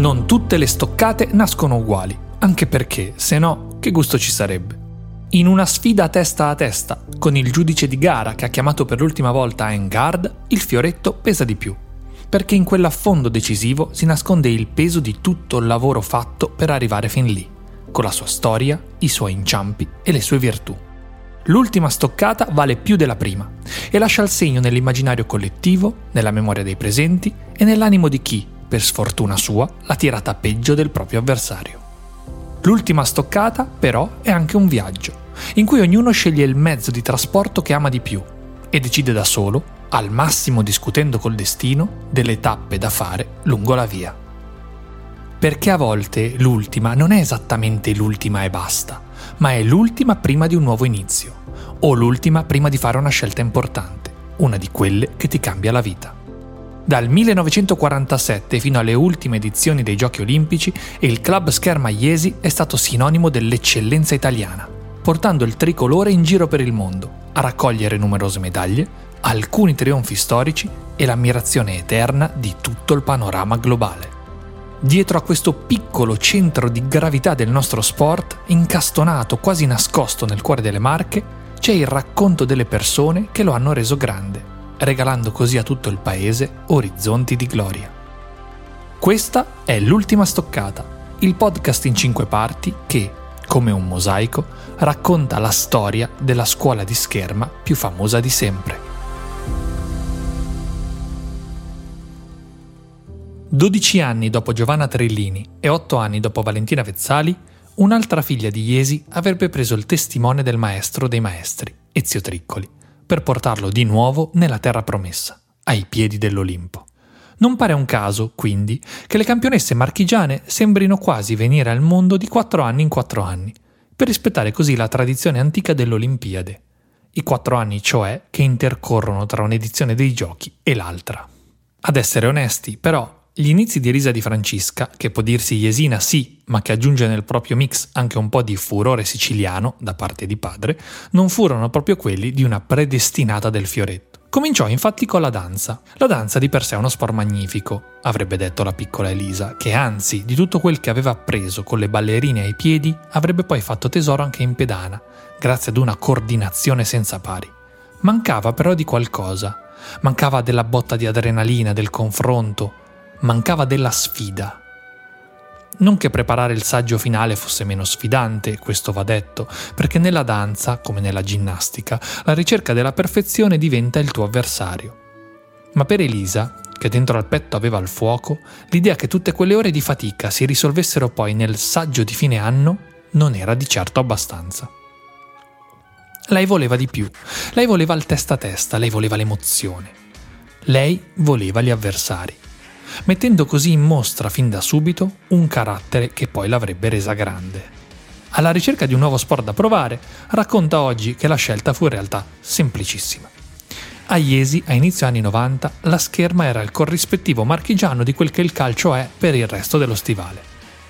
Non tutte le stoccate nascono uguali, anche perché, se no, che gusto ci sarebbe? In una sfida testa a testa, con il giudice di gara che ha chiamato per l'ultima volta Engard, il fioretto pesa di più, perché in quell'affondo decisivo si nasconde il peso di tutto il lavoro fatto per arrivare fin lì, con la sua storia, i suoi inciampi e le sue virtù. L'ultima stoccata vale più della prima e lascia il segno nell'immaginario collettivo, nella memoria dei presenti e nell'animo di chi, per sfortuna sua, l'ha tirata peggio del proprio avversario. L'ultima stoccata, però, è anche un viaggio, in cui ognuno sceglie il mezzo di trasporto che ama di più e decide da solo, al massimo discutendo col destino, delle tappe da fare lungo la via. Perché a volte l'ultima non è esattamente l'ultima e basta, ma è l'ultima prima di un nuovo inizio, o l'ultima prima di fare una scelta importante, una di quelle che ti cambia la vita. Dal 1947 fino alle ultime edizioni dei Giochi Olimpici, il club Scherma Iesi è stato sinonimo dell'eccellenza italiana, portando il tricolore in giro per il mondo, a raccogliere numerose medaglie, alcuni trionfi storici e l'ammirazione eterna di tutto il panorama globale. Dietro a questo piccolo centro di gravità del nostro sport, incastonato quasi nascosto nel cuore delle Marche, c'è il racconto delle persone che lo hanno reso grande regalando così a tutto il paese orizzonti di gloria. Questa è l'ultima stoccata, il podcast in cinque parti che, come un mosaico, racconta la storia della scuola di scherma più famosa di sempre. 12 anni dopo Giovanna Trellini e 8 anni dopo Valentina Vezzali, un'altra figlia di Iesi avrebbe preso il testimone del maestro dei maestri, Ezio Triccoli per portarlo di nuovo nella terra promessa, ai piedi dell'Olimpo. Non pare un caso, quindi, che le campionesse marchigiane sembrino quasi venire al mondo di quattro anni in quattro anni, per rispettare così la tradizione antica dell'Olimpiade. I quattro anni, cioè, che intercorrono tra un'edizione dei giochi e l'altra. Ad essere onesti, però, gli inizi di Elisa di Francisca, che può dirsi iesina sì, ma che aggiunge nel proprio mix anche un po' di furore siciliano da parte di padre, non furono proprio quelli di una predestinata del fioretto. Cominciò infatti con la danza. La danza di per sé è uno sport magnifico, avrebbe detto la piccola Elisa, che anzi di tutto quel che aveva appreso con le ballerine ai piedi avrebbe poi fatto tesoro anche in pedana, grazie ad una coordinazione senza pari. Mancava però di qualcosa. Mancava della botta di adrenalina, del confronto, mancava della sfida. Non che preparare il saggio finale fosse meno sfidante, questo va detto, perché nella danza, come nella ginnastica, la ricerca della perfezione diventa il tuo avversario. Ma per Elisa, che dentro al petto aveva il fuoco, l'idea che tutte quelle ore di fatica si risolvessero poi nel saggio di fine anno non era di certo abbastanza. Lei voleva di più, lei voleva il testa a testa, lei voleva l'emozione. Lei voleva gli avversari mettendo così in mostra fin da subito un carattere che poi l'avrebbe resa grande. Alla ricerca di un nuovo sport da provare, racconta oggi che la scelta fu in realtà semplicissima. A Iesi, a inizio anni 90, la scherma era il corrispettivo marchigiano di quel che il calcio è per il resto dello stivale.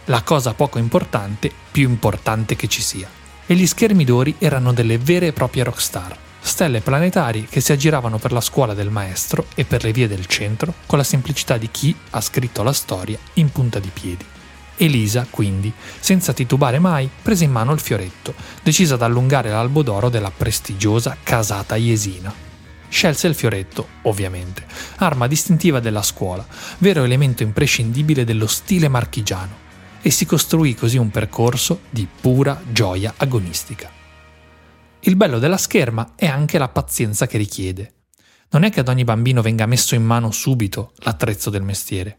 La cosa poco importante, più importante che ci sia. E gli schermidori erano delle vere e proprie rockstar stelle planetari che si aggiravano per la scuola del maestro e per le vie del centro con la semplicità di chi ha scritto la storia in punta di piedi. Elisa, quindi, senza titubare mai, prese in mano il fioretto, decisa ad allungare l'albo d'oro della prestigiosa casata iesina. Scelse il fioretto, ovviamente, arma distintiva della scuola, vero elemento imprescindibile dello stile marchigiano, e si costruì così un percorso di pura gioia agonistica. Il bello della scherma è anche la pazienza che richiede. Non è che ad ogni bambino venga messo in mano subito l'attrezzo del mestiere.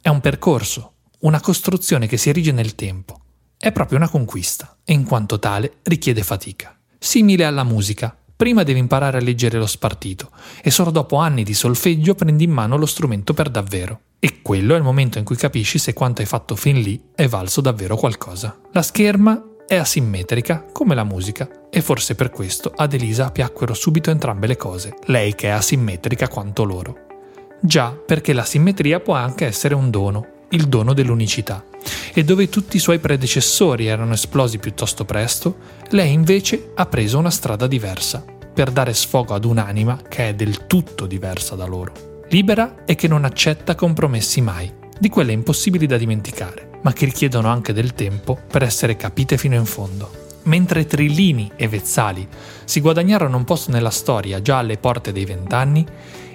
È un percorso, una costruzione che si erige nel tempo. È proprio una conquista e in quanto tale richiede fatica. Simile alla musica, prima devi imparare a leggere lo spartito e solo dopo anni di solfeggio prendi in mano lo strumento per davvero. E quello è il momento in cui capisci se quanto hai fatto fin lì è valso davvero qualcosa. La scherma è asimmetrica come la musica e forse per questo ad Elisa piacquero subito entrambe le cose, lei che è asimmetrica quanto loro. Già, perché la simmetria può anche essere un dono, il dono dell'unicità. E dove tutti i suoi predecessori erano esplosi piuttosto presto, lei invece ha preso una strada diversa, per dare sfogo ad un'anima che è del tutto diversa da loro. Libera e che non accetta compromessi mai, di quelle impossibili da dimenticare, ma che richiedono anche del tempo per essere capite fino in fondo. Mentre Trillini e Vezzali si guadagnarono un posto nella storia già alle porte dei vent'anni,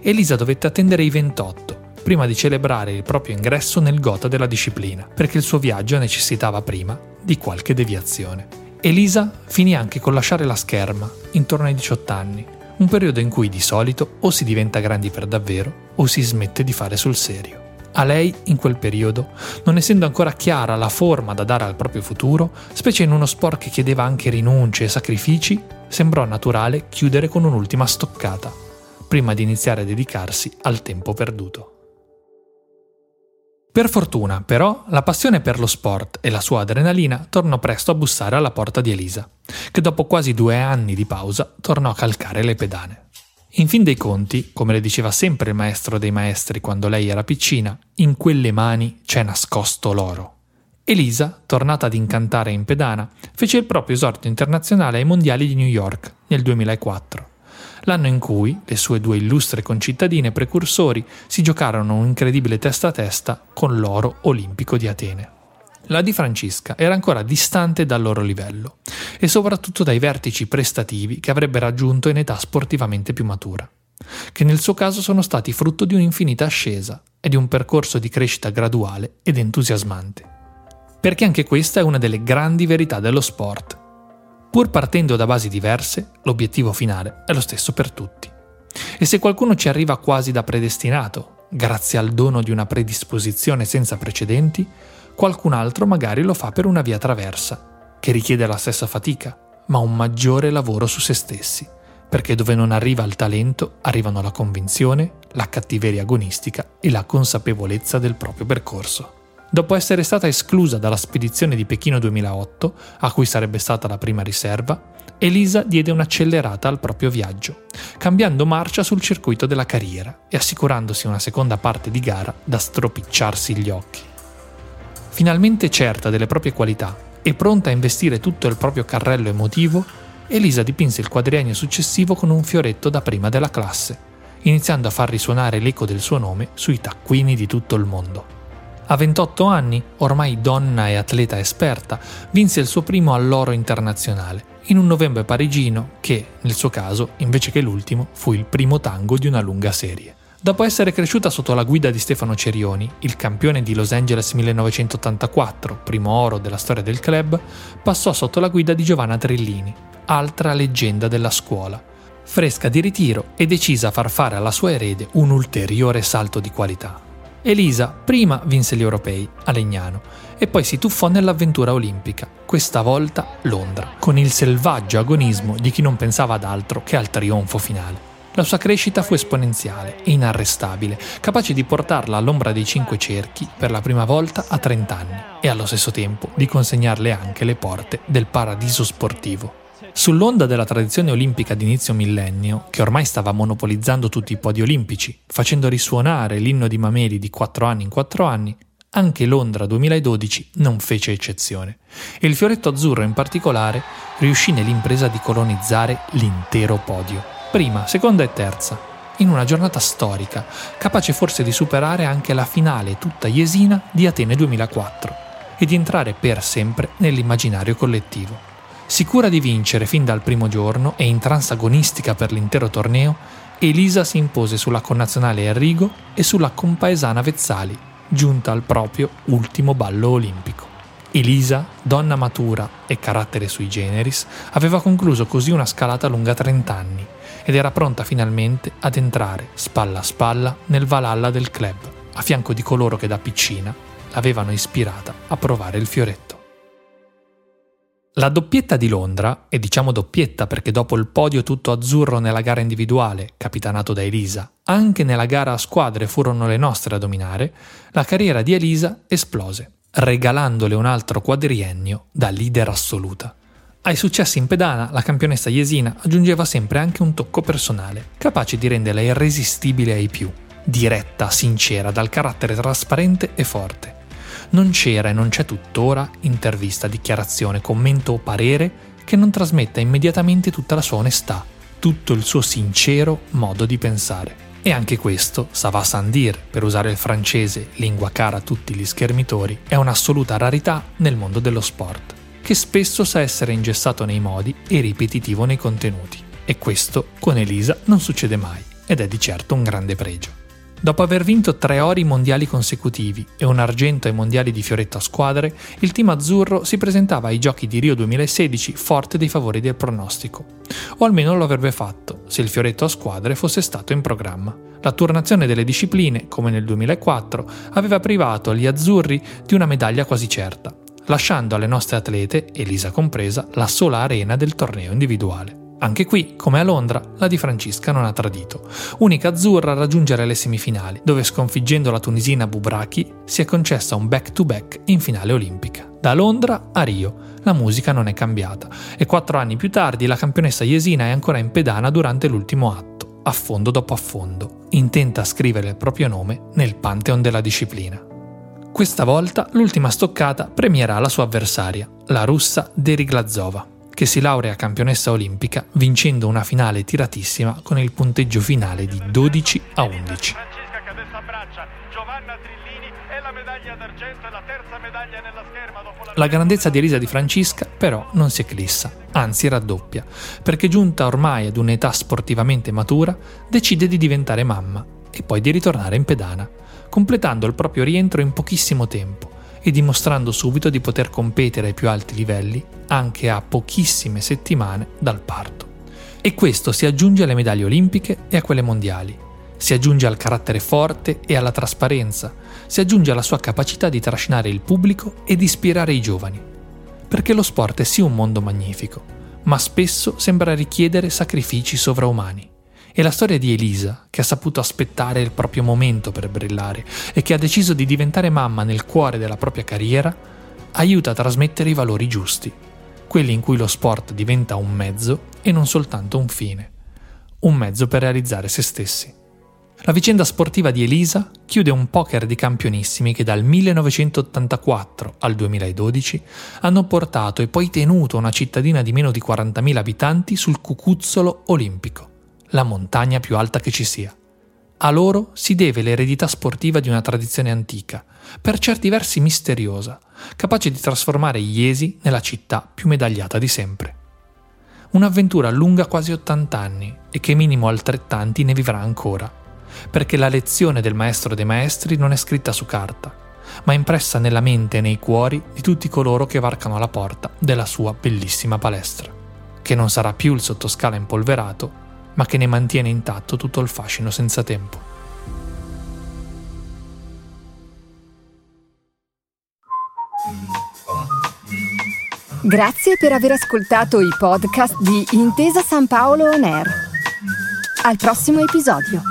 Elisa dovette attendere i 28 prima di celebrare il proprio ingresso nel gota della disciplina, perché il suo viaggio necessitava prima di qualche deviazione. Elisa finì anche con lasciare la scherma, intorno ai 18 anni, un periodo in cui di solito o si diventa grandi per davvero o si smette di fare sul serio. A lei, in quel periodo, non essendo ancora chiara la forma da dare al proprio futuro, specie in uno sport che chiedeva anche rinunce e sacrifici, sembrò naturale chiudere con un'ultima stoccata, prima di iniziare a dedicarsi al tempo perduto. Per fortuna, però, la passione per lo sport e la sua adrenalina tornò presto a bussare alla porta di Elisa, che dopo quasi due anni di pausa tornò a calcare le pedane. In fin dei conti, come le diceva sempre il maestro dei maestri quando lei era piccina, in quelle mani c'è nascosto l'oro. Elisa, tornata ad incantare in pedana, fece il proprio esordio internazionale ai mondiali di New York nel 2004 l'anno in cui le sue due illustre concittadine precursori si giocarono un incredibile testa a testa con l'oro olimpico di Atene. La di Francisca era ancora distante dal loro livello e soprattutto dai vertici prestativi che avrebbe raggiunto in età sportivamente più matura, che nel suo caso sono stati frutto di un'infinita ascesa e di un percorso di crescita graduale ed entusiasmante. Perché anche questa è una delle grandi verità dello sport Pur partendo da basi diverse, l'obiettivo finale è lo stesso per tutti. E se qualcuno ci arriva quasi da predestinato, grazie al dono di una predisposizione senza precedenti, qualcun altro magari lo fa per una via traversa, che richiede la stessa fatica, ma un maggiore lavoro su se stessi, perché dove non arriva il talento arrivano la convinzione, la cattiveria agonistica e la consapevolezza del proprio percorso. Dopo essere stata esclusa dalla spedizione di Pechino 2008, a cui sarebbe stata la prima riserva, Elisa diede un'accelerata al proprio viaggio, cambiando marcia sul circuito della carriera e assicurandosi una seconda parte di gara da stropicciarsi gli occhi. Finalmente certa delle proprie qualità e pronta a investire tutto il proprio carrello emotivo, Elisa dipinse il quadriennio successivo con un fioretto da prima della classe, iniziando a far risuonare l'eco del suo nome sui taccuini di tutto il mondo. A 28 anni, ormai donna e atleta esperta, vinse il suo primo all'oro internazionale, in un novembre parigino che, nel suo caso, invece che l'ultimo, fu il primo tango di una lunga serie. Dopo essere cresciuta sotto la guida di Stefano Cerioni, il campione di Los Angeles 1984, primo oro della storia del club, passò sotto la guida di Giovanna Trillini, altra leggenda della scuola, fresca di ritiro e decisa a far fare alla sua erede un ulteriore salto di qualità. Elisa prima vinse gli europei a Legnano e poi si tuffò nell'avventura olimpica, questa volta Londra, con il selvaggio agonismo di chi non pensava ad altro che al trionfo finale. La sua crescita fu esponenziale e inarrestabile, capace di portarla all'ombra dei cinque cerchi per la prima volta a 30 anni e allo stesso tempo di consegnarle anche le porte del paradiso sportivo. Sull'onda della tradizione olimpica di inizio millennio, che ormai stava monopolizzando tutti i podi olimpici, facendo risuonare l'inno di Mameli di 4 anni in 4 anni, anche Londra 2012 non fece eccezione, e il fioretto azzurro in particolare riuscì nell'impresa di colonizzare l'intero podio, prima, seconda e terza, in una giornata storica, capace forse di superare anche la finale tutta iesina di Atene 2004 e di entrare per sempre nell'immaginario collettivo. Sicura di vincere fin dal primo giorno e in transagonistica per l'intero torneo, Elisa si impose sulla connazionale Enrigo e sulla compaesana Vezzali, giunta al proprio ultimo ballo olimpico. Elisa, donna matura e carattere sui generis, aveva concluso così una scalata lunga 30 anni ed era pronta finalmente ad entrare spalla a spalla nel Valhalla del club, a fianco di coloro che da piccina l'avevano ispirata a provare il fioretto. La doppietta di Londra, e diciamo doppietta perché dopo il podio tutto azzurro nella gara individuale, capitanato da Elisa, anche nella gara a squadre furono le nostre a dominare, la carriera di Elisa esplose, regalandole un altro quadriennio da leader assoluta. Ai successi in pedana, la campionessa Jesina aggiungeva sempre anche un tocco personale, capace di renderla irresistibile ai più, diretta, sincera, dal carattere trasparente e forte non c'era e non c'è tuttora intervista, dichiarazione, commento o parere che non trasmetta immediatamente tutta la sua onestà, tutto il suo sincero modo di pensare. E anche questo, sans dire, per usare il francese, lingua cara a tutti gli schermitori, è un'assoluta rarità nel mondo dello sport, che spesso sa essere ingessato nei modi e ripetitivo nei contenuti. E questo con Elisa non succede mai, ed è di certo un grande pregio. Dopo aver vinto tre ori mondiali consecutivi e un argento ai mondiali di fioretto a squadre, il team azzurro si presentava ai giochi di Rio 2016 forte dei favori del pronostico. O almeno lo avrebbe fatto, se il fioretto a squadre fosse stato in programma. La turnazione delle discipline, come nel 2004, aveva privato gli azzurri di una medaglia quasi certa, lasciando alle nostre atlete, Elisa compresa, la sola arena del torneo individuale. Anche qui, come a Londra, la Di Francisca non ha tradito. Unica azzurra a raggiungere le semifinali, dove sconfiggendo la tunisina Bubraki si è concessa un back-to-back in finale olimpica. Da Londra a Rio, la musica non è cambiata e quattro anni più tardi la campionessa Jesina è ancora in pedana durante l'ultimo atto, affondo dopo affondo, intenta a scrivere il proprio nome nel pantheon della disciplina. Questa volta l'ultima stoccata premierà la sua avversaria, la russa Deriglazova che si laurea campionessa olimpica vincendo una finale tiratissima con il punteggio finale di 12 a 11. La grandezza di Elisa di Francisca però non si eclissa, anzi raddoppia, perché giunta ormai ad un'età sportivamente matura, decide di diventare mamma e poi di ritornare in pedana, completando il proprio rientro in pochissimo tempo e dimostrando subito di poter competere ai più alti livelli anche a pochissime settimane dal parto. E questo si aggiunge alle medaglie olimpiche e a quelle mondiali. Si aggiunge al carattere forte e alla trasparenza, si aggiunge alla sua capacità di trascinare il pubblico e di ispirare i giovani. Perché lo sport è sì un mondo magnifico, ma spesso sembra richiedere sacrifici sovraumani. E la storia di Elisa, che ha saputo aspettare il proprio momento per brillare e che ha deciso di diventare mamma nel cuore della propria carriera, aiuta a trasmettere i valori giusti, quelli in cui lo sport diventa un mezzo e non soltanto un fine, un mezzo per realizzare se stessi. La vicenda sportiva di Elisa chiude un poker di campionissimi che dal 1984 al 2012 hanno portato e poi tenuto una cittadina di meno di 40.000 abitanti sul cucuzzolo olimpico la montagna più alta che ci sia. A loro si deve l'eredità sportiva di una tradizione antica, per certi versi misteriosa, capace di trasformare Iesi nella città più medagliata di sempre. Un'avventura lunga quasi 80 anni e che minimo altrettanti ne vivrà ancora, perché la lezione del maestro dei maestri non è scritta su carta, ma impressa nella mente e nei cuori di tutti coloro che varcano la porta della sua bellissima palestra, che non sarà più il sottoscala impolverato, ma che ne mantiene intatto tutto il fascino senza tempo. Grazie per aver ascoltato i podcast di Intesa San Paolo On Air. Al prossimo episodio.